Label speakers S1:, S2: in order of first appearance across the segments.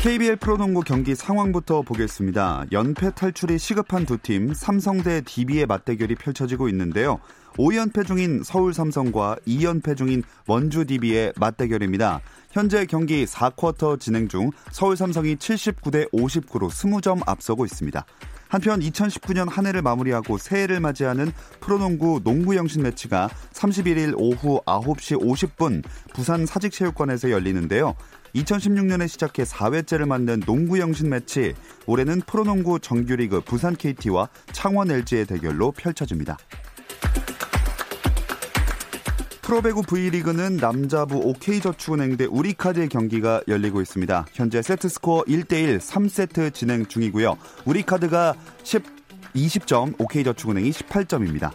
S1: KBL 프로농구 경기 상황부터 보겠습니다. 연패 탈출이 시급한 두 팀 삼성 대 DB의 맞대결이 펼쳐지고 있는데요. 5연패 중인 서울 삼성과 2연패 중인 원주 DB의 맞대결입니다. 현재 경기 4쿼터 진행 중 서울 삼성이 79대 59로 20점 앞서고 있습니다. 한편 2019년 한 해를 마무리하고 새해를 맞이하는 프로농구 농구 영신 매치가 31일 오후 9시 50분 부산 사직체육관에서 열리는데요. 2016년에 시작해 4회째를 맞는 농구 영신 매치 올해는 프로농구 정규리그 부산 KT와 창원 LG의 대결로 펼쳐집니다. 프로배구 V리그는 남자부 OK저축은행 대 우리카드의 경기가 열리고 있습니다. 현재 세트 스코어 1대1 3세트 진행 중이고요. 우리카드가 10, 20점, OK저축은행이 18점입니다.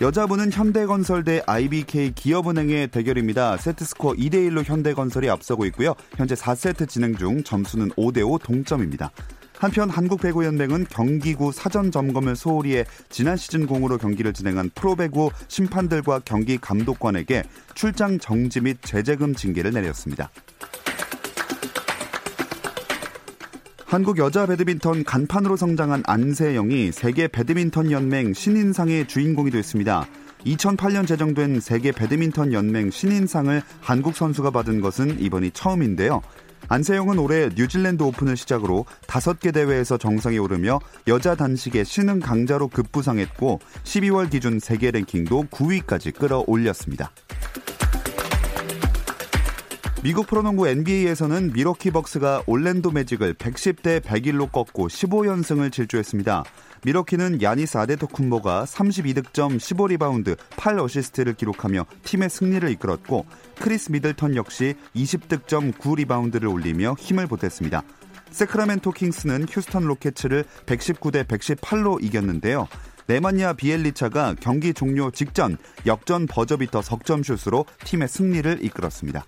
S1: 여자부는 현대건설 대 IBK 기업은행의 대결입니다. 세트 스코어 2대1로 현대건설이 앞서고 있고요. 현재 4세트 진행 중 점수는 5대5 동점입니다. 한편 한국배구연맹은 경기구 사전 점검을 소홀히 해 지난 시즌 공으로 경기를 진행한 프로배구 심판들과 경기 감독관에게 출장 정지 및 제재금 징계를 내렸습니다. 한국 여자 배드민턴 간판으로 성장한 안세영이 세계 배드민턴 연맹 신인상의 주인공이 됐습니다. 2008년 제정된 세계 배드민턴 연맹 신인상을 한국 선수가 받은 것은 이번이 처음인데요. 안세영은 올해 뉴질랜드 오픈을 시작으로 다섯 개 대회에서 정상에 오르며 여자 단식의 신흥 강자로 급부상했고 12월 기준 세계 랭킹도 9위까지 끌어올렸습니다. 미국 프로농구 NBA에서는 미러키 벅스가 올랜도 매직을 110대 101로 꺾고 15연승을 질주했습니다. 밀워키는 야니스 아데토쿤보가 32득점 15리바운드 8어시스트를 기록하며 팀의 승리를 이끌었고 크리스 미들턴 역시 20득점 9리바운드를 올리며 힘을 보탰습니다. 새크라멘토 킹스는 휴스턴 로켓츠를 119대 118로 이겼는데요. 네마니아 비엘리차가 경기 종료 직전 역전 버저비터 석점슛으로 팀의 승리를 이끌었습니다.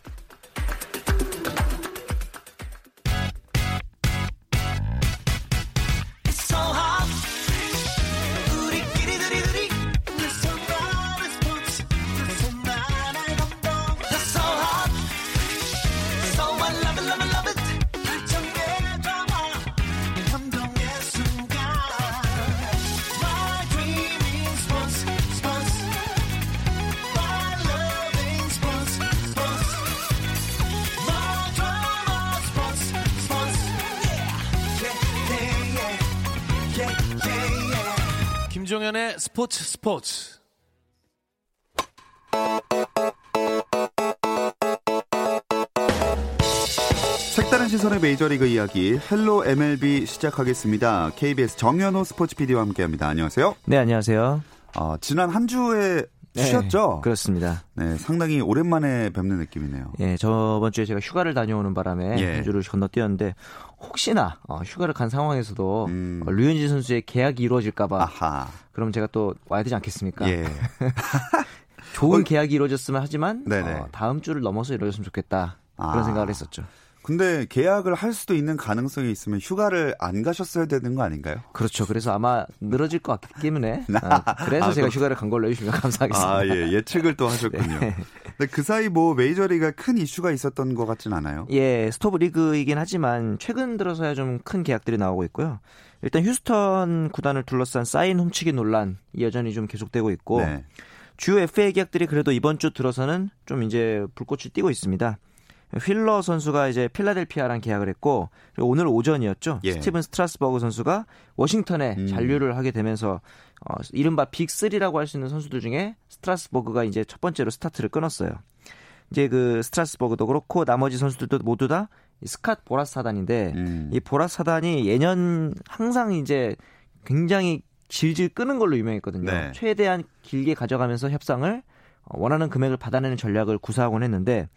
S2: 김종현의 스포츠 스포츠.
S1: 색다른 시선의 메이저리그 이야기 Hello MLB 시작하겠습니다. KBS 정현호 스포츠 PD와 함께합니다. 안녕하세요.
S3: 네, 안녕하세요.
S1: 어, 지난 한 주에 쉬었죠?
S3: 네, 그렇습니다.
S1: 네, 상당히 오랜만에 뵙는 느낌이네요.
S3: 예, 저번 주에 제가 휴가를 다녀오는 바람에
S1: 예.
S3: 한 주를 건너뛰었는데 혹시나 어, 휴가를 간 상황에서도
S1: 음.
S3: 어, 류현진 선수의 계약이 이루어질까봐
S1: 아하.
S3: 그럼 제가 또 와야 되지 않겠습니까?
S1: 예.
S3: 좋은
S1: 어,
S3: 계약이 이루어졌으면 하지만. 어, 다음 주를 넘어서 이루어졌으면 좋겠다 그런
S1: 아.
S3: 생각을 했었죠.
S1: 근데 계약을 할 수도 있는 가능성이 있으면 휴가를 안 가셨어야 되는 거 아닌가요?
S3: 그렇죠. 그래서 아마 늘어질 것 같기 때문에 어, 그래서
S1: 아,
S3: 제가 휴가를 간 걸로 해주시면 감사하겠습니다.
S1: 아, 예. 예측을 또 하셨군요.
S3: 네.
S1: 근데 그 사이 뭐 메이저리가 큰 이슈가 있었던 것 같진 않아요.
S3: 예, 스토브 리그이긴 하지만 최근 들어서야 좀 큰 계약들이 나오고 있고요. 일단 휴스턴 구단을 둘러싼 사인 훔치기 논란 여전히 좀 계속되고 있고
S1: 네.
S3: 주요 FA 계약들이 그래도 이번 주 들어서는 좀 이제 불꽃이 띄고 있습니다. 휠러 선수가 이제 필라델피아랑 계약을 했고 오늘 오전이었죠.
S1: 예.
S3: 스티븐 스트라스버그 선수가 워싱턴에
S1: 음.
S3: 잔류를 하게 되면서 어, 이른바 빅3라고 할 수 있는 선수들 중에 스트라스버그가 이제 첫 번째로 스타트를 끊었어요. 이제 그 스트라스버그도 그렇고 나머지 선수들도 모두 다 이 스캇 보라스 사단인데
S1: 음.
S3: 이 보라스 사단이 예년 항상 이제 굉장히 질질 끄는 걸로 유명했거든요.
S1: 네.
S3: 최대한 길게 가져가면서 협상을 어, 원하는 금액을 받아내는 전략을 구사하곤 했는데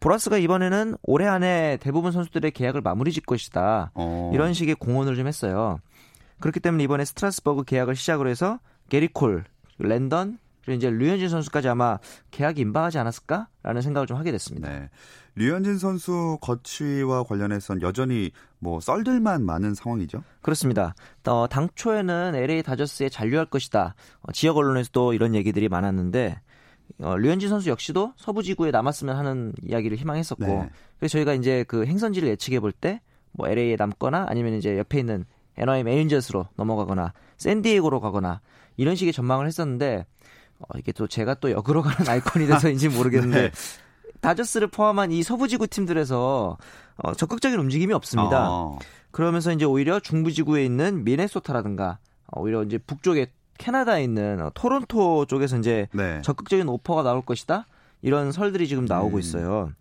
S3: 보라스가 이번에는 올해 안에 대부분 선수들의 계약을 마무리 지을 것이다.
S1: 어.
S3: 이런 식의 공언을 좀 했어요. 그렇기 때문에 이번에 스트라스버그 계약을 시작으로 해서 게릿 콜, 랜던, 그리고 이제 류현진 선수까지 아마 계약이 임박하지 않았을까라는 생각을 좀 하게 됐습니다.
S1: 네. 류현진 선수 거취와 관련해서는 여전히 뭐 썰들만 많은 상황이죠.
S3: 그렇습니다. 어, 당초에는 LA 다저스에 잔류할 것이다. 어, 지역 언론에서도 이런 얘기들이 많았는데 어, 류현진 선수 역시도 서부 지구에 남았으면 하는 이야기를 희망했었고
S1: 네.
S3: 그래서 저희가 이제 그 행선지를 예측해 볼 때 뭐 LA에 남거나 아니면 이제 옆에 있는 NYM 에인절스로 넘어가거나 샌디에고로 가거나 이런 식의 전망을 했었는데 어, 이게 또 제가 또 역으로 가는 아이콘이 돼서인지 모르겠는데
S1: 네.
S3: 다저스를 포함한 이 서부지구 팀들에서 어, 적극적인 움직임이 없습니다.
S1: 어.
S3: 그러면서 이제 오히려 중부지구에 있는 미네소타라든가 어, 오히려 이제 북쪽에 캐나다에 있는 어, 토론토 쪽에서 이제
S1: 네.
S3: 적극적인 오퍼가 나올 것이다. 이런 설들이 지금 나오고
S1: 음.
S3: 있어요.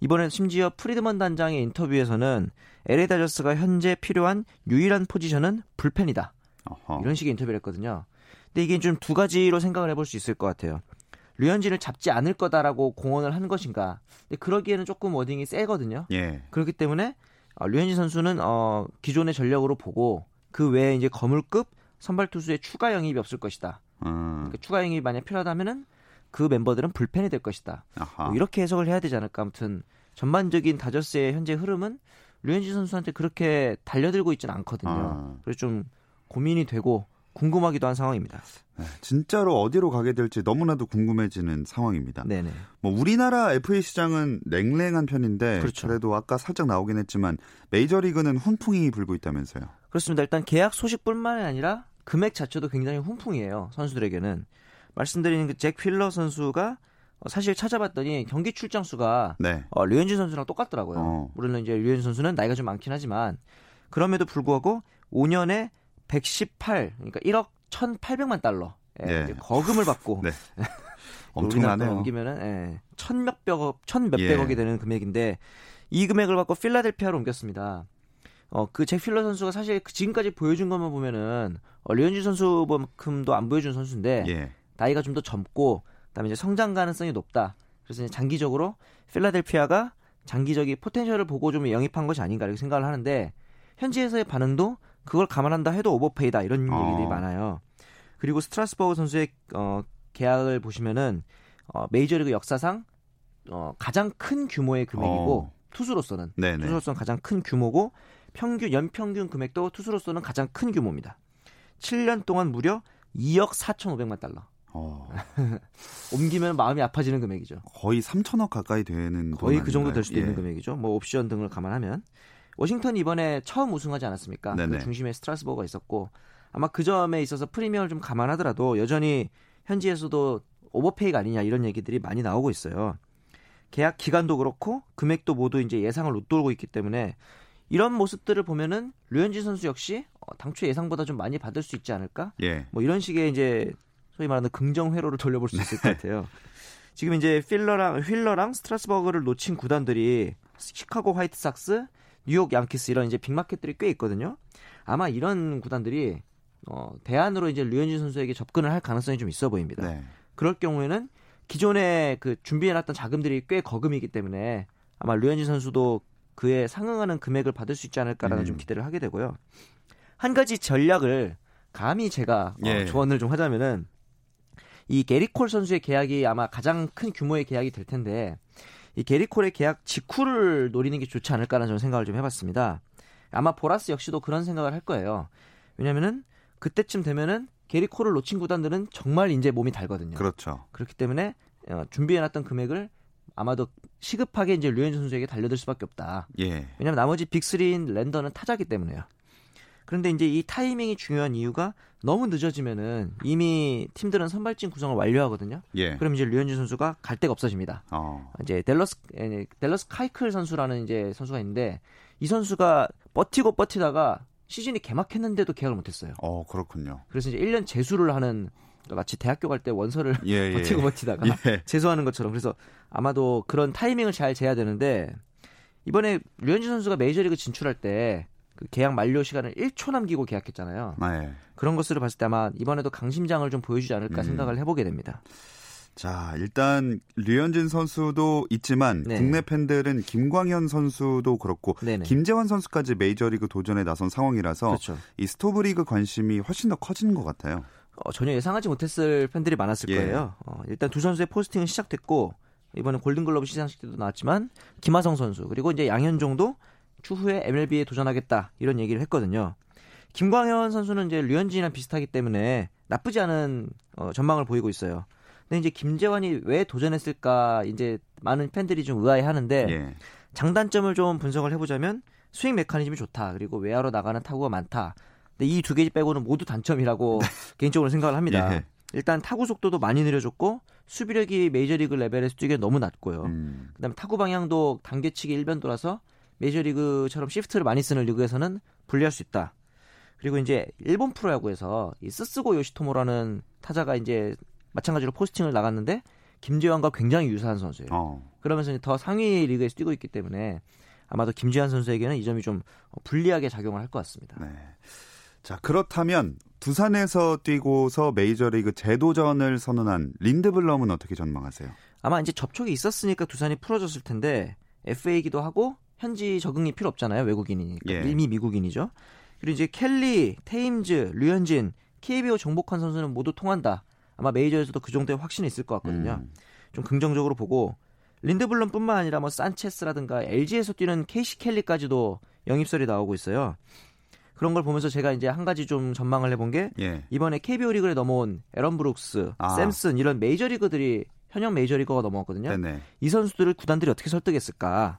S3: 이번에 심지어 프리드먼 단장의 인터뷰에서는 LA 다저스가 현재 필요한 유일한 포지션은 불펜이다.
S1: 어허.
S3: 이런 식의 인터뷰를 했거든요. 근데 이게 좀 두 가지로 생각을 해볼 수 있을 것 같아요. 류현진을 잡지 않을 거다라고 공언을 한 것인가. 근데 그러기에는 조금 워딩이 세거든요.
S1: 예.
S3: 그렇기 때문에 어, 류현진 선수는 어, 기존의 전력으로 보고 그 외에 이제 거물급 선발 투수의 추가 영입이 없을 것이다.
S1: 음.
S3: 그러니까 추가 영입이 만약 필요하다면은 그 멤버들은 불펜이 될 것이다. 뭐 이렇게 해석을 해야 되지 않을까. 아무튼 전반적인 다저스의 현재 흐름은 류현진 선수한테 그렇게 달려들고 있지는 않거든요.
S1: 아.
S3: 그래서 좀 고민이 되고 궁금하기도 한 상황입니다.
S1: 네, 진짜로 어디로 가게 될지 너무나도 궁금해지는 상황입니다.
S3: 네네.
S1: 뭐 우리나라 FA 시장은 냉랭한 편인데
S3: 그렇죠.
S1: 래도 아까 살짝 나오긴 했지만 메이저리그는 훈풍이 불고 있다면서요.
S3: 그렇습니다. 일단 계약 소식뿐만이 아니라 금액 자체도 굉장히 훈풍이에요. 선수들에게는 말씀드린 그잭 필러 선수가 어, 사실 찾아봤더니 경기 출장 수가
S1: 네.
S3: 어, 류현진 선수랑 똑같더라고요.
S1: 어.
S3: 물론 이제 류현진 선수는 나이가 좀 많긴 하지만 그럼에도 불구하고 5년에 118 그러니까 1억 1,800만 달러 예,
S1: 네.
S3: 거금을 받고
S1: 네. 엄청나네요.
S3: 옮기면은 예, 천 몇백억, 천 몇백억이
S1: 예.
S3: 되는 금액인데 이 금액을 받고 필라델피아로 옮겼습니다. 어, 그 잭 필러 선수가 사실 그 지금까지 보여준 것만 보면은 어, 류현진 선수만큼도 안 보여준 선수인데
S1: 예.
S3: 나이가 좀 더 젊고 그다음에 이제 성장 가능성이 높다. 그래서 이제 장기적으로 필라델피아가 장기적인 포텐셜을 보고 좀 영입한 것이 아닌가 이렇게 생각을 하는데 현지에서의 반응도 그걸 감안한다 해도 오버페이다 이런
S1: 어.
S3: 얘기들이 많아요. 그리고 스트라스버그 선수의 어, 계약을 보시면은 어, 메이저리그 역사상 어, 가장 큰 규모의 금액이고
S1: 어.
S3: 투수로서는
S1: 네네.
S3: 투수로서는 가장 큰 규모고 평균 연평균 금액도 투수로서는 가장 큰 규모입니다. 7년 동안 무려 2억 4,500만 달러.
S1: 어,
S3: 옮기면 마음이 아파지는 금액이죠.
S1: 거의 3천억 가까이 되는
S3: 거의 돈그 정도? 될 수도
S1: 예.
S3: 있는 금액이죠. 뭐 옵션 등을 감안하면 워싱턴이 이번에 처음 우승하지 않았습니까?
S1: 네네.
S3: 그 중심에 스트라스버거가 있었고 아마 그 점에 있어서 프리미엄을 좀 감안하더라도 여전히 현지에서도 오버페이가 아니냐 이런 얘기들이 많이 나오고 있어요. 계약 기간도 그렇고 금액도 모두 이제 예상을 웃돌고 있기 때문에 이런 모습들을 보면은 류현진 선수 역시 어, 당초 예상보다 좀 많이 받을 수 있지 않을까?
S1: 예.
S3: 뭐 이런 식의 이제 소위 말하는 긍정 회로를 돌려볼 수
S1: 네.
S3: 있을 것 같아요. 지금 이제 필러랑 휠러랑 스트라스버그를 놓친 구단들이 시카고 화이트삭스, 뉴욕 양키스 이런 이제 빅마켓들이 꽤 있거든요. 아마 이런 구단들이 어, 대안으로 이제 류현진 선수에게 접근을 할 가능성이 좀 있어 보입니다.
S1: 네.
S3: 그럴 경우에는 기존에 그 준비해놨던 자금들이 꽤 거금이기 때문에 아마 류현진 선수도 그에 상응하는 금액을 받을 수 있지 않을까라는
S1: 음.
S3: 좀 기대를 하게 되고요. 한 가지 전략을 감히 제가 어,
S1: 예.
S3: 조언을 좀 하자면은 이 게리콜 선수의 계약이 아마 가장 큰 규모의 계약이 될 텐데 이 게리콜의 계약 직후를 노리는 게 좋지 않을까라는 저는 생각을 좀 해봤습니다. 아마 보라스 역시도 그런 생각을 할 거예요. 왜냐면은 그때쯤 되면은 게리콜을 놓친 구단들은 정말 이제 몸이 달거든요.
S1: 그렇죠.
S3: 그렇기 때문에 어, 준비해놨던 금액을 아마도 시급하게 이제 류현진 선수에게 달려들 수밖에 없다.
S1: 예.
S3: 왜냐하면 나머지 빅3인 랜더는 타자기 때문에요. 그런데 이제 이 타이밍이 중요한 이유가 너무 늦어지면은 이미 팀들은 선발진 구성을 완료하거든요.
S1: 예.
S3: 그럼 이제 류현진 선수가 갈 데가 없어집니다.
S1: 어.
S3: 이제 델러스 에, 델러스 카이클 선수라는 이제 선수가 있는데 이 선수가 버티고 버티다가 시즌이 개막했는데도 계약을 못했어요.
S1: 어, 그렇군요.
S3: 그래서 이제 1년 재수를 하는 그러니까 마치 대학교 갈 때 원서를
S1: 예, 예.
S3: 버티고 버티다가
S1: 예.
S3: 재수하는 것처럼 그래서 아마도 그런 타이밍을 잘 재야 되는데 이번에 류현진 선수가 메이저리그 진출할 때 그 계약 만료 시간을 1초 남기고 계약했잖아요.
S1: 아, 예.
S3: 그런 것들을 봤을 때 아마 이번에도 강심장을 좀 보여주지 않을까
S1: 음.
S3: 생각을 해보게 됩니다.
S1: 자, 일단 류현진 선수도 있지만 네. 국내 팬들은 김광현 선수도 그렇고 네네. 김재환 선수까지 메이저리그 도전에 나선 상황이라서 그렇죠. 이 스토브리그 관심이 훨씬 더 커지는 것 같아요.
S3: 어, 전혀 예상하지 못했을 팬들이 많았을 예. 거예요. 어, 일단 두 선수의 포스팅은 시작됐고 이번에 골든글러브 시상식 때도 나왔지만 김하성 선수 그리고 이제 양현종도 추후에 MLB에 도전하겠다 이런 얘기를 했거든요. 김광현 선수는 이제 류현진이랑 비슷하기 때문에 나쁘지 않은 어, 전망을 보이고 있어요. 근데 이제 김재환이 왜 도전했을까 이제 많은 팬들이 좀 의아해하는데 예. 장단점을 좀 분석을 해보자면 스윙 메커니즘이 좋다 그리고 외야로 나가는 타구가 많다. 근데 이 두개 빼고는 모두 단점이라고 네. 개인적으로 생각을 합니다. 예. 일단 타구 속도도 많이 느려졌고 수비력이 메이저리그 레벨에서 뛰기에 너무 낮고요. 음. 그다음에 타구 방향도 단계치기 일변도라서 메이저리그처럼 시프트를 많이 쓰는 리그에서는 불리할 수 있다. 그리고 이제 일본 프로야구에서 이 스스고 요시토모라는 타자가 이제 마찬가지로 포스팅을 나갔는데 김재환과 굉장히 유사한 선수예요. 어. 그러면서 더 상위 리그에서 뛰고 있기 때문에 아마도 김재환 선수에게는 이 점이 좀 불리하게 작용을 할 것 같습니다. 네.
S1: 자, 그렇다면 두산에서 뛰고서 메이저리그 재도전을 선언한 린드블럼은 어떻게 전망하세요?
S3: 아마 이제 접촉이 있었으니까 두산이 풀어줬을 텐데 FA이기도 하고 현지 적응이 필요 없잖아요. 외국인이니까. 예. 이미 미국인이죠. 그리고 이제 켈리, 테임즈, 류현진, KBO 정복한 선수는 모두 통한다. 아마 메이저에서도 그 정도의 확신이 있을 것 같거든요. 음. 좀 긍정적으로 보고 린드블럼뿐만 아니라 뭐 산체스라든가 LG에서 뛰는 케이시 켈리까지도 영입설이 나오고 있어요. 그런 걸 보면서 제가 이제 한 가지 좀 전망을 해본 게 예. 이번에 KBO 리그에 넘어온 에런 브룩스, 아. 샘슨 이런 메이저 리그들이 현역 메이저 리거가 넘어왔거든요. 네네. 이 선수들을 구단들이 어떻게 설득했을까?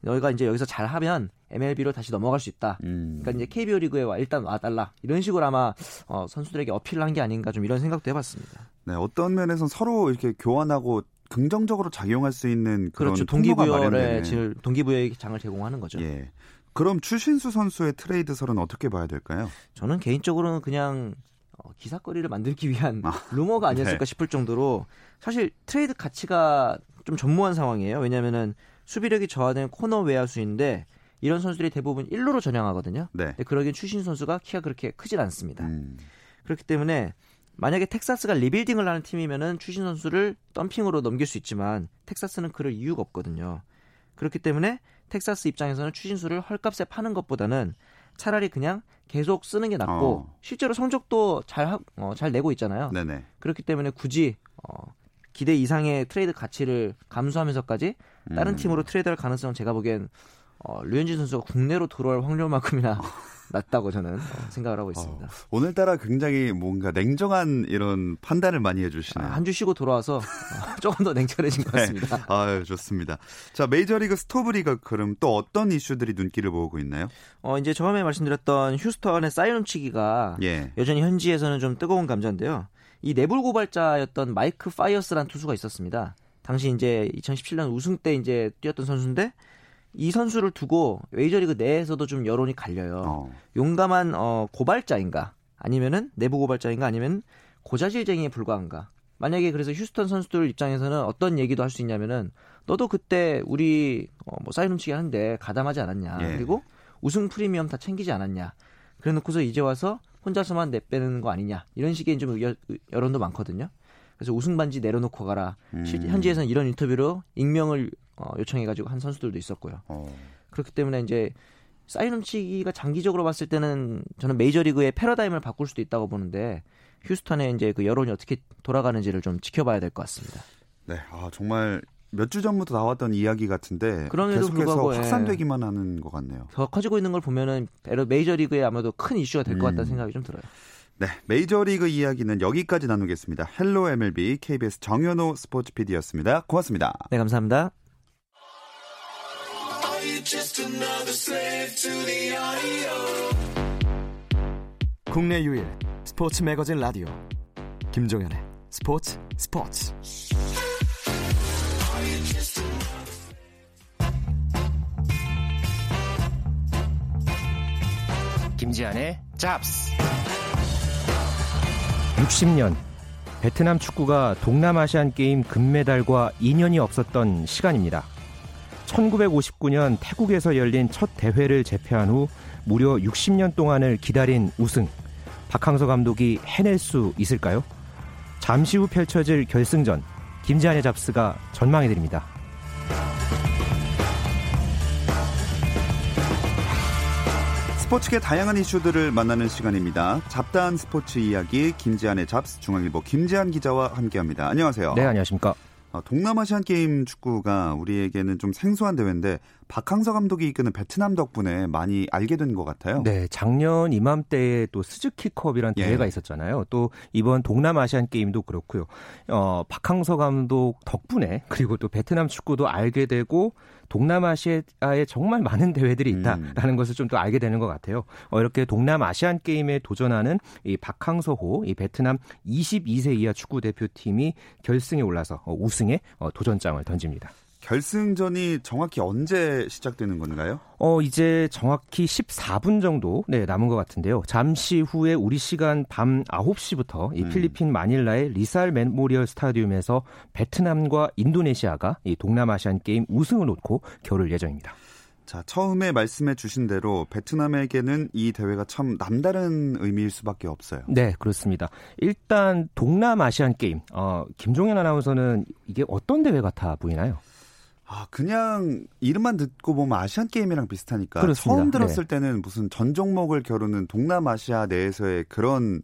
S3: 너희가 이제 여기서 잘하면 MLB로 다시 넘어갈 수 있다. 음. 그러니까 이제 KBO 리그에 와 일단 와달라. 이런 식으로 아마 어, 선수들에게 어필을 한 게 아닌가 좀 이런 생각도 해봤습니다.
S1: 네, 어떤 면에서 서로 이렇게 교환하고 긍정적으로 작용할 수 있는 그런
S3: 그렇죠. 동기부여의 동기부여의 장을 제공하는 거죠.
S1: 예. 그럼 추신수 선수의 트레이드설은 어떻게 봐야 될까요?
S3: 저는 개인적으로는 그냥 어, 기사거리를 만들기 위한 아, 루머가 아니었을까 네. 싶을 정도로 사실 트레이드 가치가 좀 전무한 상황이에요. 왜냐하면은 수비력이 저하된 코너 외야수인데 이런 선수들이 대부분 1루로 전향하거든요. 네. 근데 그러기엔 추신수 선수가 키가 그렇게 크진 않습니다. 음. 그렇기 때문에 만약에 텍사스가 rebuilding을 하는 팀이면은 추신수 선수를 덤핑으로 넘길 수 있지만 텍사스는 그럴 이유가 없거든요. 그렇기 때문에 텍사스 입장에서는 추신수를 헐값에 파는 것보다는 차라리 그냥 계속 쓰는 게 낫고 어. 실제로 성적도 잘, 하, 어, 잘 내고 있잖아요. 네네. 그렇기 때문에 굳이 어, 기대 이상의 트레이드 가치를 감수하면서까지 다른 음. 팀으로 트레이드할 가능성은 제가 보기엔 어, 류현진 선수가 국내로 들어올 확률만큼이나 낮다고 저는 어, 생각을 하고 있습니다. 어,
S1: 오늘따라 굉장히 뭔가 냉정한 이런 판단을 많이 해주시네요.
S3: 아, 한주 쉬고 돌아와서 어, 조금 더 냉철해진 것 네. 같습니다. 네.
S1: 아 좋습니다. 자 메이저리그 스토브리그가 그럼 또 어떤 이슈들이 눈길을 보고 있나요?
S3: 어 이제 처음에 말씀드렸던 휴스턴의 사인 훔치기가 예. 여전히 현지에서는 좀 뜨거운 감자인데요. 이 내부 고발자였던 마이크 파이어스란 투수가 있었습니다. 당시 이제 2017년 우승 때 이제 뛰었던 선수인데 이 선수를 두고 메이저리그 내에서도 좀 여론이 갈려요. 어. 용감한 어, 고발자인가 아니면은 내부 고발자인가 아니면 고자질쟁이에 불과한가. 만약에 그래서 휴스턴 선수들 입장에서는 어떤 얘기도 할 수 있냐면은 너도 그때 우리 어, 뭐 사인 훔치기 하는데 가담하지 않았냐. 예. 그리고 우승 프리미엄 다 챙기지 않았냐. 그래 놓고서 이제 와서 혼자서만 내빼는 거 아니냐. 이런 식의 좀 여, 여론도 많거든요. 그래서 우승 반지 내려놓고 가라. 음. 현지에서는 이런 인터뷰로 익명을 어, 요청해가지고 한 선수들도 있었고요. 어. 그렇기 때문에 이제 사인 훔치기가 장기적으로 봤을 때는 저는 메이저리그의 패러다임을 바꿀 수도 있다고 보는데 휴스턴의 이제 그 여론이 어떻게 돌아가는지를 좀 지켜봐야 될 것 같습니다.
S1: 네, 아 정말 몇 주 전부터 나왔던 이야기 같은데 계속해서 불구하고, 예. 확산되기만 예. 하는 것 같네요.
S3: 더 커지고 있는 걸 보면은 메이저리그에 아마도 큰 이슈가 될것 음. 같다는 생각이 좀 들어요.
S1: 네, 메이저리그 이야기는 여기까지 나누겠습니다. 헬로 MLB KBS 정현호 스포츠 PD였습니다. 고맙습니다.
S3: 네, 감사합니다.
S4: 국내 유일 스포츠 매거진 라디오. 김종현의 스포츠 스포츠.
S5: 김지한의 잡스. 60년. 베트남 축구가 동남아시안 게임 금메달과 인연이 없었던 시간입니다. 1959년 태국에서 열린 첫 대회를 제패한 후 무려 60년 동안을 기다린 우승. 박항서 감독이 해낼 수 있을까요? 잠시 후 펼쳐질 결승전. 김지한의 잡스가 전망해 드립니다.
S1: 스포츠계 다양한 이슈들을 만나는 시간입니다. 잡다한 스포츠 이야기 김지한의 잡스 중앙일보 김지한 기자와 함께합니다. 안녕하세요.
S5: 네, 안녕하십니까.
S1: 어, 동남아시안 게임 축구가 우리에게는 좀 생소한 대회인데 박항서 감독이 이끄는 베트남 덕분에 많이 알게 된 것 같아요.
S5: 네, 작년 이맘때에 또 스즈키컵이란
S1: 예.
S5: 대회가 있었잖아요. 또 이번 동남아시안 게임도 그렇고요. 어, 박항서 감독 덕분에 그리고 또 베트남 축구도 알게 되고 동남아시아에 정말 많은 대회들이 있다라는
S1: 음.
S5: 것을 좀 또 알게 되는 것 같아요. 어, 이렇게 동남아시안 게임에 도전하는 이 박항서호 이 베트남 22세 이하 축구 대표팀이 결승에 올라서 어, 우승에 어, 도전장을 던집니다.
S1: 결승전이 정확히 언제 시작되는 건가요?
S5: 어, 이제 정확히 14분 정도 네, 남은 것 같은데요. 잠시 후에 우리 시간 밤 9시부터 이
S1: 음.
S5: 필리핀 마닐라의 리살 메모리얼 스타디움에서 베트남과 인도네시아가 이 동남아시안 게임 우승을 놓고 겨룰 예정입니다.
S1: 자, 처음에 말씀해 주신 대로 베트남에게는 이 대회가 참 남다른 의미일 수밖에 없어요.
S5: 네, 그렇습니다. 일단 동남아시안 게임, 어, 김종현 아나운서는 이게 어떤 대회 같아 보이나요?
S1: 아, 그냥 이름만 듣고 보면 아시안 게임이랑 비슷하니까
S5: 그렇습니다.
S1: 처음 들었을 때는 무슨 전 종목을 겨루는 동남아시아 내에서의 그런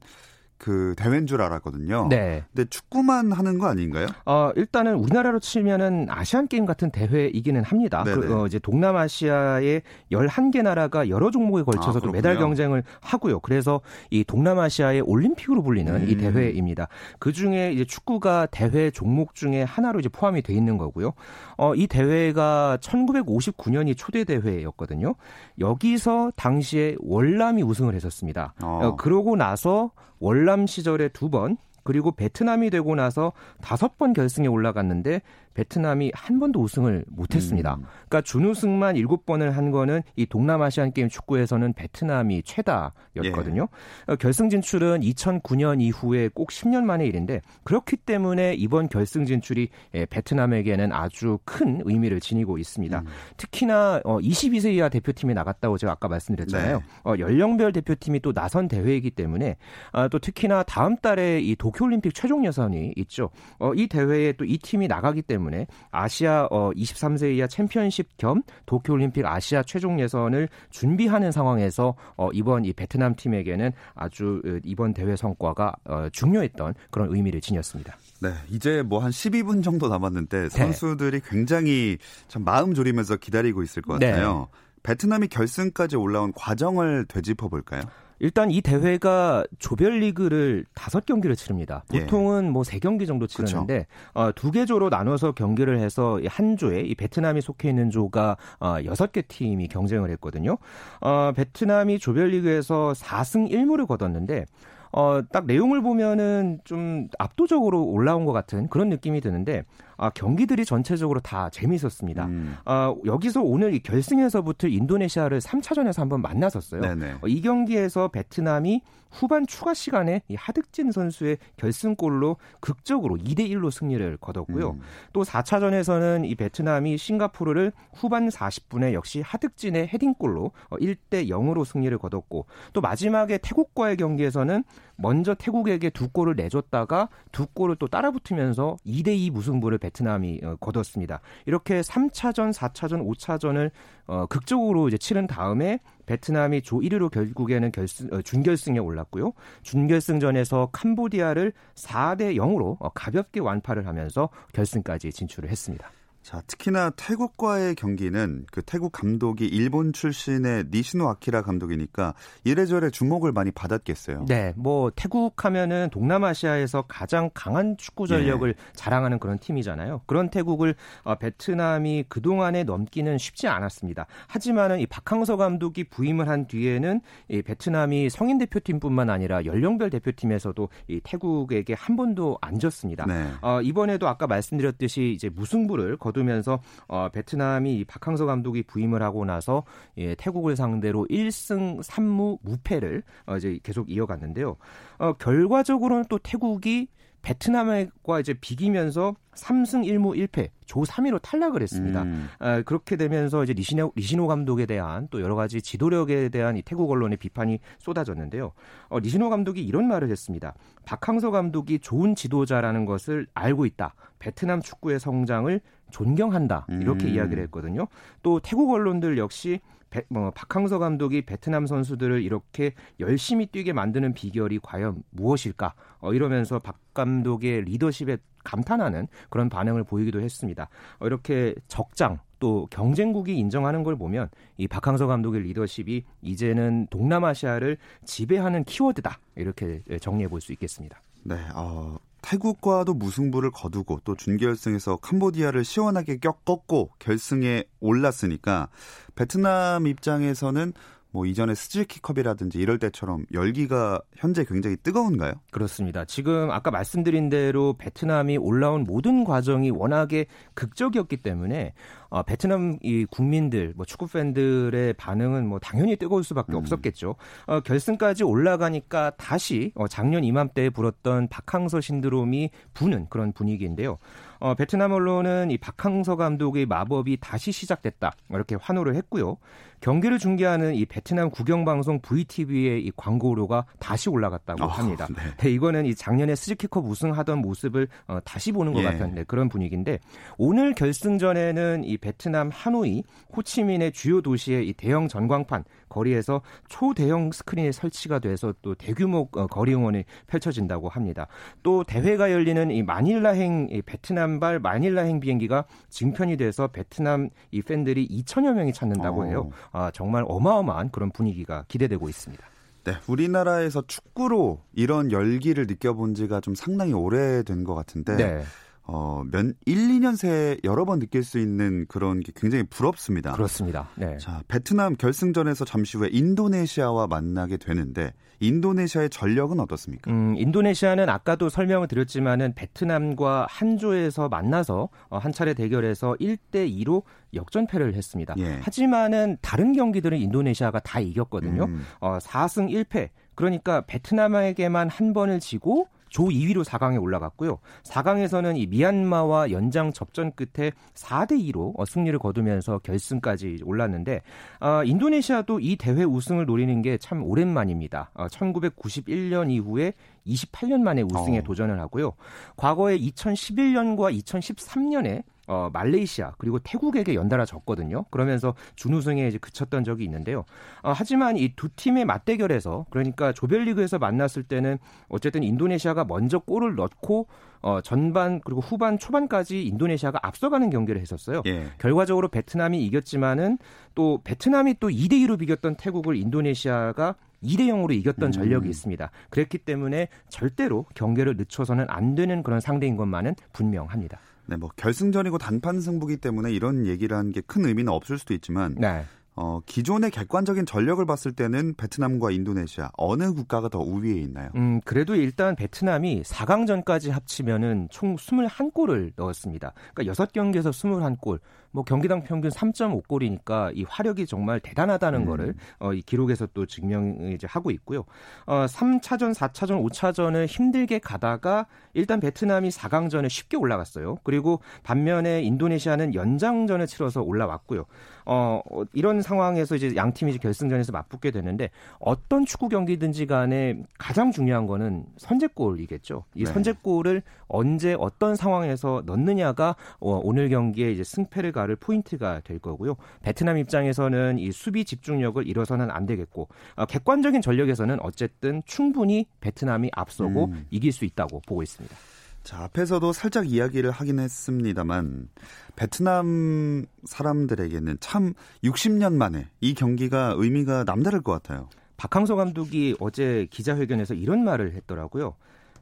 S1: 그 대회인 줄 알았거든요.
S5: 네.
S1: 근데 축구만 하는 거 아닌가요?
S5: 어, 일단은 우리나라로 치면은 아시안 게임 같은 대회이기는 합니다.
S1: 네네.
S5: 그, 어, 이제 동남아시아의 11개 나라가 여러 종목에 걸쳐서도
S1: 아.
S5: 메달 경쟁을 하고요. 그래서 이 동남아시아의 올림픽으로 불리는 이
S1: 음.
S5: 대회입니다. 그 중에 이제 축구가 대회 종목 중에 하나로 이제 포함이 돼 있는 거고요. 어, 이 대회가 1959년이 초대 대회였거든요. 여기서 당시에 월남이 우승을 했었습니다.
S1: 어.
S5: 어, 그러고 나서 월남 시절에 두 번, 그리고 베트남이 되고 나서 다섯 번 결승에 올라갔는데 베트남이 한 번도 우승을 못했습니다.
S1: 음.
S5: 그러니까 준우승만 일곱 번을 한 거는 이 동남아시안 게임 축구에서는 베트남이 최다였거든요.
S1: 예.
S5: 어, 결승 진출은 2009년 이후에 꼭 10년 만의 일인데 그렇기 때문에 이번 결승 진출이 예, 베트남에게는 아주 큰 의미를 지니고
S1: 음.
S5: 있습니다. 특히나 어, 22세 이하 대표팀이 나갔다고 제가 아까 말씀드렸잖아요.
S1: 네.
S5: 어, 연령별 대표팀이 또 나선 대회이기 때문에 아, 또 특히나 다음 달에 이 도쿄올림픽 최종 예선이 있죠. 어, 이 대회에 또 이 팀이 나가기 때문에 아시아 어, 23세 이하 챔피언십 겸 도쿄올림픽 아시아 최종 예선을 준비하는 상황에서 어, 이번 이 베트남 팀에게는 아주 어, 이번 대회 성과가 어, 중요했던 그런 의미를 지녔습니다.
S1: 네, 이제 뭐 한 12분 정도 남았는데 선수들이 굉장히 참 마음 졸이면서 기다리고 있을 것
S5: 네.
S1: 같아요. 베트남이 결승까지 올라온 과정을 되짚어 볼까요?
S5: 일단 이 대회가 조별리그를 다섯 경기를 치릅니다.
S1: 예.
S5: 보통은 뭐 세 경기 정도 치르는데 어, 두개 조로 나눠서 경기를 해서 이한 조에 이 베트남이 속해 있는 조가 어, 여섯 개 팀이 경쟁을 했거든요. 어, 베트남이 조별리그에서 4승 1무를 거뒀는데 어, 딱 내용을 보면은 좀 압도적으로 올라온 것 같은 그런 느낌이 드는데 아, 경기들이 전체적으로 다 재미있었습니다.
S1: 음.
S5: 아, 여기서 오늘 이 결승에서부터 인도네시아를 3차전에서 한번 만났었어요. 어, 이 경기에서 베트남이 후반 추가 시간에 이 하득진 선수의 결승골로 극적으로 2대 1로 승리를 거뒀고요.
S1: 음.
S5: 또 4차전에서는 이 베트남이 싱가포르를 후반 40분에 역시 하득진의 헤딩골로 1대 0으로 승리를 거뒀고 또 마지막에 태국과의 경기에서는 먼저 태국에게 두 골을 내줬다가 두 골을 또 따라붙으면서 2대 2 무승부를 베트남이 어, 거뒀습니다. 이렇게 3차전, 4차전, 5차전을 어, 극적으로 이제 치른 다음에 베트남이 조 1위로 결국에는 결승, 어, 준결승에 올랐고요. 준결승전에서 캄보디아를 4대 0으로 어, 가볍게 완파를 하면서 결승까지 진출을 했습니다.
S1: 자, 특히나 태국과의 경기는 그 태국 감독이 일본 출신의 니시노 아키라 감독이니까 이래저래 주목을 많이 받았겠어요.
S5: 네, 뭐 태국 하면은 동남아시아에서 가장 강한 축구 전력을 자랑하는 그런 팀이잖아요. 그런 태국을 어, 베트남이 그 동안에 넘기는 쉽지 않았습니다. 하지만은 이 박항서 감독이 부임을 한 뒤에는 이 베트남이 성인 대표팀뿐만 아니라 연령별 대표팀에서도 이 태국에게 한 번도 안 졌습니다.
S1: 네.
S5: 어, 이번에도 아까 말씀드렸듯이 이제 무승부를 거두 면서 어, 베트남이 이 박항서 감독이 부임을 하고 나서 예, 태국을 상대로 1승 3무 무패를 어, 이제 계속 이어갔는데요. 어, 결과적으로는 또 태국이 베트남과 이제 비기면서 3승 1무 1패 조 3위로 탈락을 했습니다.
S1: 음.
S5: 아, 그렇게 되면서 이제 니시노, 니시노 감독에 대한 또 여러 가지 지도력에 대한 이 태국 언론의 비판이 쏟아졌는데요. 어, 니시노 감독이 이런 말을 했습니다. 박항서 감독이 좋은 지도자라는 것을 알고 있다. 베트남 축구의 성장을 존경한다. 이렇게
S1: 음.
S5: 이야기를 했거든요. 또 태국 언론들 역시 배- 뭐, 박항서 감독이 베트남 선수들을 이렇게 열심히 뛰게 만드는 비결이 과연 무엇일까? 어, 이러면서 박 감독의 리더십에 감탄하는 그런 반응을 보이기도 했습니다. 어, 이렇게 적장 또 경쟁국이 인정하는 걸 보면 이 박항서 감독의 리더십이 이제는 동남아시아를 지배하는 키워드다. 이렇게 정리해 볼 수 있겠습니다.
S1: 네, 어, 태국과도 무승부를 거두고 또 준결승에서 캄보디아를 시원하게 꺾고 결승에 올랐으니까 베트남 입장에서는 뭐 이전에 스즈키컵이라든지 이럴 때처럼 열기가 현재 굉장히 뜨거운가요?
S5: 그렇습니다. 지금 아까 말씀드린 대로 베트남이 올라온 모든 과정이 워낙에 극적이었기 때문에 어, 베트남 이 국민들, 뭐 축구 팬들의 반응은 뭐 당연히 뜨거울 수밖에
S1: 음.
S5: 없었겠죠. 어, 결승까지 올라가니까 다시 어, 작년 이맘때에 불었던 박항서 신드롬이 부는 그런 분위기인데요. 어, 베트남 언론은 이 박항서 감독의 마법이 다시 시작됐다 이렇게 환호를 했고요. 경기를 중계하는 이 베트남 국영방송 VTV의 이 광고료가 다시 올라갔다고
S1: 어,
S5: 합니다.
S1: 네.
S5: 네, 이거는 이 작년에 스즈키컵 우승하던 모습을 어, 다시 보는 것
S1: 예.
S5: 같은 네, 그런 분위기인데 오늘 결승전에는 이 베트남 하노이 호치민의 주요 도시의 이 대형 전광판 거리에서 초대형 스크린이 설치가 돼서 또 대규모 어, 거리 응원이 펼쳐진다고 합니다. 또 대회가 열리는 이 마닐라행 이 베트남발 마닐라행 비행기가 증편이 돼서 베트남 이 팬들이 2천여 명이 찾는다고
S1: 어.
S5: 해요. 아, 정말 어마어마한 그런 분위기가 기대되고 있습니다.
S1: 네, 우리나라에서 축구로 이런 열기를 느껴본 지가 좀 상당히 오래된 것 같은데
S5: 네.
S1: 어, 몇 1, 2년 새에 여러 번 느낄 수 있는 그런 게 굉장히 부럽습니다.
S5: 그렇습니다. 네.
S1: 자, 베트남 결승전에서 잠시 후에 인도네시아와 만나게 되는데 인도네시아의 전력은 어떻습니까?
S5: 음, 인도네시아는 아까도 설명을 드렸지만은 베트남과 한조에서 만나서 어, 한 차례 대결에서 1대 2로 역전패를 했습니다.
S1: 예.
S5: 하지만은 다른 경기들은 인도네시아가 다 이겼거든요.
S1: 음.
S5: 어, 4승 1패. 그러니까 베트남에게만 한 번을 지고 조 2위로 4강에 올라갔고요. 4강에서는 이 미얀마와 연장 접전 끝에 4대 2로 어, 승리를 거두면서 결승까지 올랐는데 어, 인도네시아도 이 대회 우승을 노리는 게 참 오랜만입니다. 어, 1991년 이후에 28년 만에 우승에
S1: 어.
S5: 도전을 하고요. 과거에 2011년과 2013년에 어, 말레이시아 그리고 태국에게 연달아 졌거든요. 그러면서 준우승에 이제 그쳤던 적이 있는데요. 어, 하지만 이 두 팀의 맞대결에서 그러니까 조별리그에서 만났을 때는 어쨌든 인도네시아가 먼저 골을 넣고 어, 전반 그리고 후반 초반까지 인도네시아가 앞서가는 경기를 했었어요.
S1: 예.
S5: 결과적으로 베트남이 이겼지만은 또 베트남이 또 2대 2로 비겼던 태국을 인도네시아가 2대 0으로 이겼던
S1: 음.
S5: 전력이 있습니다. 그랬기 때문에 절대로 경기를 늦춰서는 안 되는 그런 상대인 것만은 분명합니다.
S1: 네, 뭐 결승전이고 단판 승부기 때문에 이런 얘기를 한 게 큰 의미는 없을 수도 있지만
S5: 네.
S1: 어, 기존의 객관적인 전력을 봤을 때는 베트남과 인도네시아 어느 국가가 더 우위에 있나요?
S5: 음, 그래도 일단 베트남이 4강전까지 합치면은 총 21골을 넣었습니다. 그러니까 6경기에서 21골. 뭐 경기당 평균 3.5골이니까 이 화력이 정말 대단하다는
S1: 음.
S5: 거를 어, 이 기록에서 또 증명을 이제 하고 있고요. 어, 3차전, 4차전, 5차전을 힘들게 가다가 일단 베트남이 4강전에 쉽게 올라갔어요. 그리고 반면에 인도네시아는 연장전을 치러서 올라왔고요. 어, 어, 이런 상황에서 이제 양 팀이 이제 결승전에서 맞붙게 되는데 어떤 축구 경기든지 간에 가장 중요한 거는 선제골이겠죠. 이
S1: 네.
S5: 선제골을 언제 어떤 상황에서 넣느냐가 어, 오늘 경기에 이제 승패를 가를 포인트가 될 거고요. 베트남 입장에서는 이 수비 집중력을 잃어서는 안 되겠고 어, 객관적인 전력에서는 어쨌든 충분히 베트남이 앞서고
S1: 음.
S5: 이길 수 있다고 보고 있습니다.
S1: 자, 앞에서도 살짝 이야기를 하긴 했습니다만 베트남 사람들에게는 참 60년 만에 이 경기가 의미가 남다를 것 같아요.
S5: 박항서 감독이 어제 기자회견에서 이런 말을 했더라고요.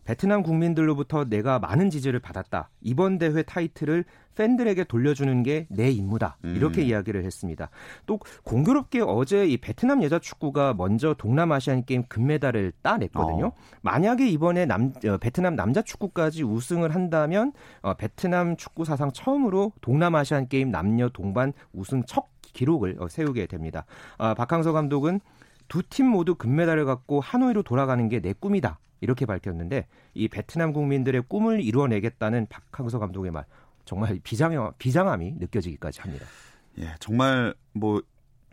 S5: 베트남 국민들로부터 내가 많은 지지를 받았다. 이번 대회 타이틀을 팬들에게 돌려주는 게 내 임무다. 이렇게
S1: 음.
S5: 이야기를 했습니다. 또 공교롭게 어제 이 베트남 여자 축구가 먼저 동남아시안 게임 금메달을 따냈거든요.
S1: 어.
S5: 만약에 이번에 남, 어, 베트남 남자 축구까지 우승을 한다면 어, 베트남 축구 사상 처음으로 동남아시안 게임 남녀 동반 우승 첫 기록을 어, 세우게 됩니다. 아, 박항서 감독은 두팀 모두 금메달을 갖고 하노이로 돌아가는 게 내 꿈이다. 이렇게 밝혔는데 이 베트남 국민들의 꿈을 이루어내겠다는 박항서 감독의 말 정말 비장 비장함이 느껴지기까지 합니다.
S1: 예, 정말 뭐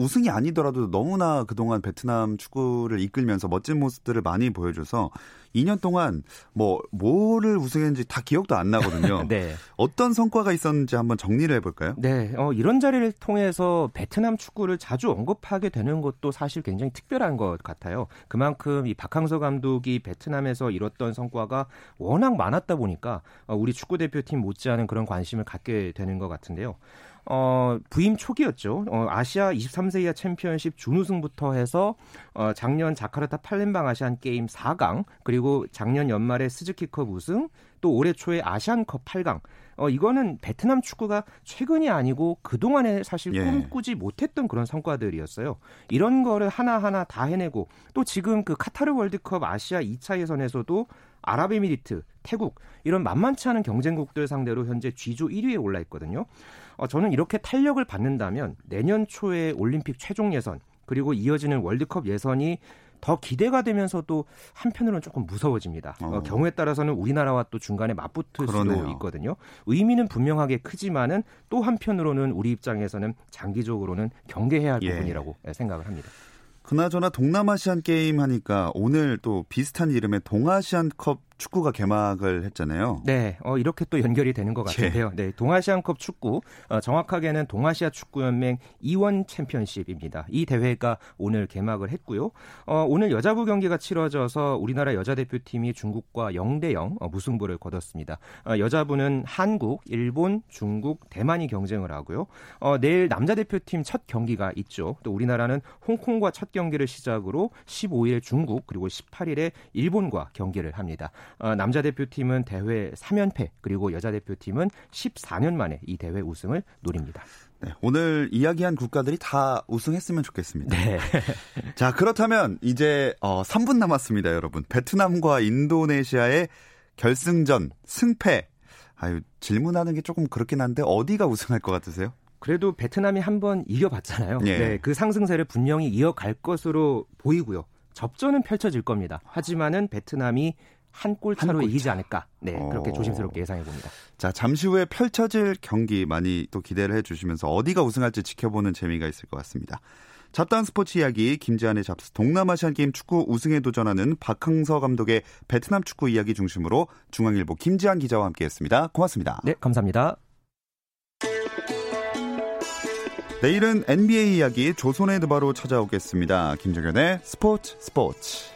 S1: 우승이 아니더라도 너무나 그동안 베트남 축구를 이끌면서 멋진 모습들을 많이 보여줘서 2년 동안 뭐 뭐를 우승했는지 다 기억도 안 나거든요.
S5: 네.
S1: 어떤 성과가 있었는지 한번 정리를 해볼까요?
S5: 네, 어, 이런 자리를 통해서 베트남 축구를 자주 언급하게 되는 것도 사실 굉장히 특별한 것 같아요. 그만큼 이 박항서 감독이 베트남에서 이뤘던 성과가 워낙 많았다 보니까 어, 우리 축구 대표팀 못지않은 그런 관심을 갖게 되는 것 같은데요. 어, 부임 초기였죠. 어, 아시아 23세 이하 챔피언십 준우승부터 해서 어, 작년 자카르타 팔렘방 아시안 게임 4강 그리고 작년 연말에 스즈키컵 우승 또 올해 초에 아시안컵 8강. 어, 이거는 베트남 축구가 최근이 아니고 그동안에 사실
S1: 예.
S5: 꿈꾸지 못했던 그런 성과들이었어요. 이런 거를 하나하나 다 해내고 또 지금 그 카타르 월드컵 아시아 2차 예선에서도 아랍에미리트, 태국 이런 만만치 않은 경쟁국들 상대로 현재 G조 1위에 올라 있거든요. 어, 저는 이렇게 탄력을 받는다면 내년 초에 올림픽 최종 예선 그리고 이어지는 월드컵 예선이 더 기대가 되면서도 한편으로는 조금 무서워집니다. 어.
S1: 어.
S5: 경우에 따라서는 우리나라와 또 중간에 맞붙을
S1: 그러네요.
S5: 수도 있거든요. 의미는 분명하게 크지만은 또 한편으로는 우리 입장에서는 장기적으로는 경계해야 할
S1: 예.
S5: 부분이라고 생각을 합니다.
S1: 그나저나 동남아시안 게임 하니까 오늘 또 비슷한 이름의 동아시안컵 축구가 개막을 했잖아요.
S5: 네, 어, 이렇게 또 연결이 되는 것 같은데요. 네, 동아시안컵 축구, 어, 정확하게는 동아시아 축구연맹 이원 챔피언십입니다. 이 대회가 오늘 개막을 했고요. 어, 오늘 여자부 경기가 치러져서 우리나라 여자 대표팀이 중국과 0대 0 어, 무승부를 거뒀습니다. 어, 여자부는 한국, 일본, 중국, 대만이 경쟁을 하고요. 어, 내일 남자 대표팀 첫 경기가 있죠. 또 우리나라는 홍콩과 첫 경기를 시작으로 15일 중국 그리고 18일에 일본과 경기를 합니다. 어, 남자 대표팀은 대회 3연패 그리고 여자 대표팀은 14년 만에 이 대회 우승을 노립니다.
S1: 네, 오늘 이야기한 국가들이 다 우승했으면 좋겠습니다.
S5: 네.
S1: 자, 그렇다면 이제 어, 3분 남았습니다, 여러분. 베트남과 인도네시아의 결승전 승패. 아유, 질문하는 게 조금 그렇긴 한데 어디가 우승할 것 같으세요?
S5: 그래도 베트남이 한 번 이겨봤잖아요.
S1: 예.
S5: 네, 그 상승세를 분명히 이어갈 것으로 보이고요. 접전은 펼쳐질 겁니다. 하지만은 베트남이 한 골 차로
S1: 한골
S5: 이기지
S1: 차.
S5: 않을까. 네, 그렇게
S1: 어.
S5: 조심스럽게 예상해 봅니다.
S1: 자, 잠시 후에 펼쳐질 경기 많이 또 기대를 해 주시면서 어디가 우승할지 지켜보는 재미가 있을 것 같습니다. 잡다한 스포츠 이야기 김지한의 잡스 동남아시안 게임 축구 우승에 도전하는 박항서 감독의 베트남 축구 이야기 중심으로 중앙일보 김지한 기자와 함께했습니다. 고맙습니다.
S5: 네, 감사합니다.
S1: 내일은 NBA 이야기 조선의 드바로 찾아오겠습니다. 김정현의 스포츠 스포츠.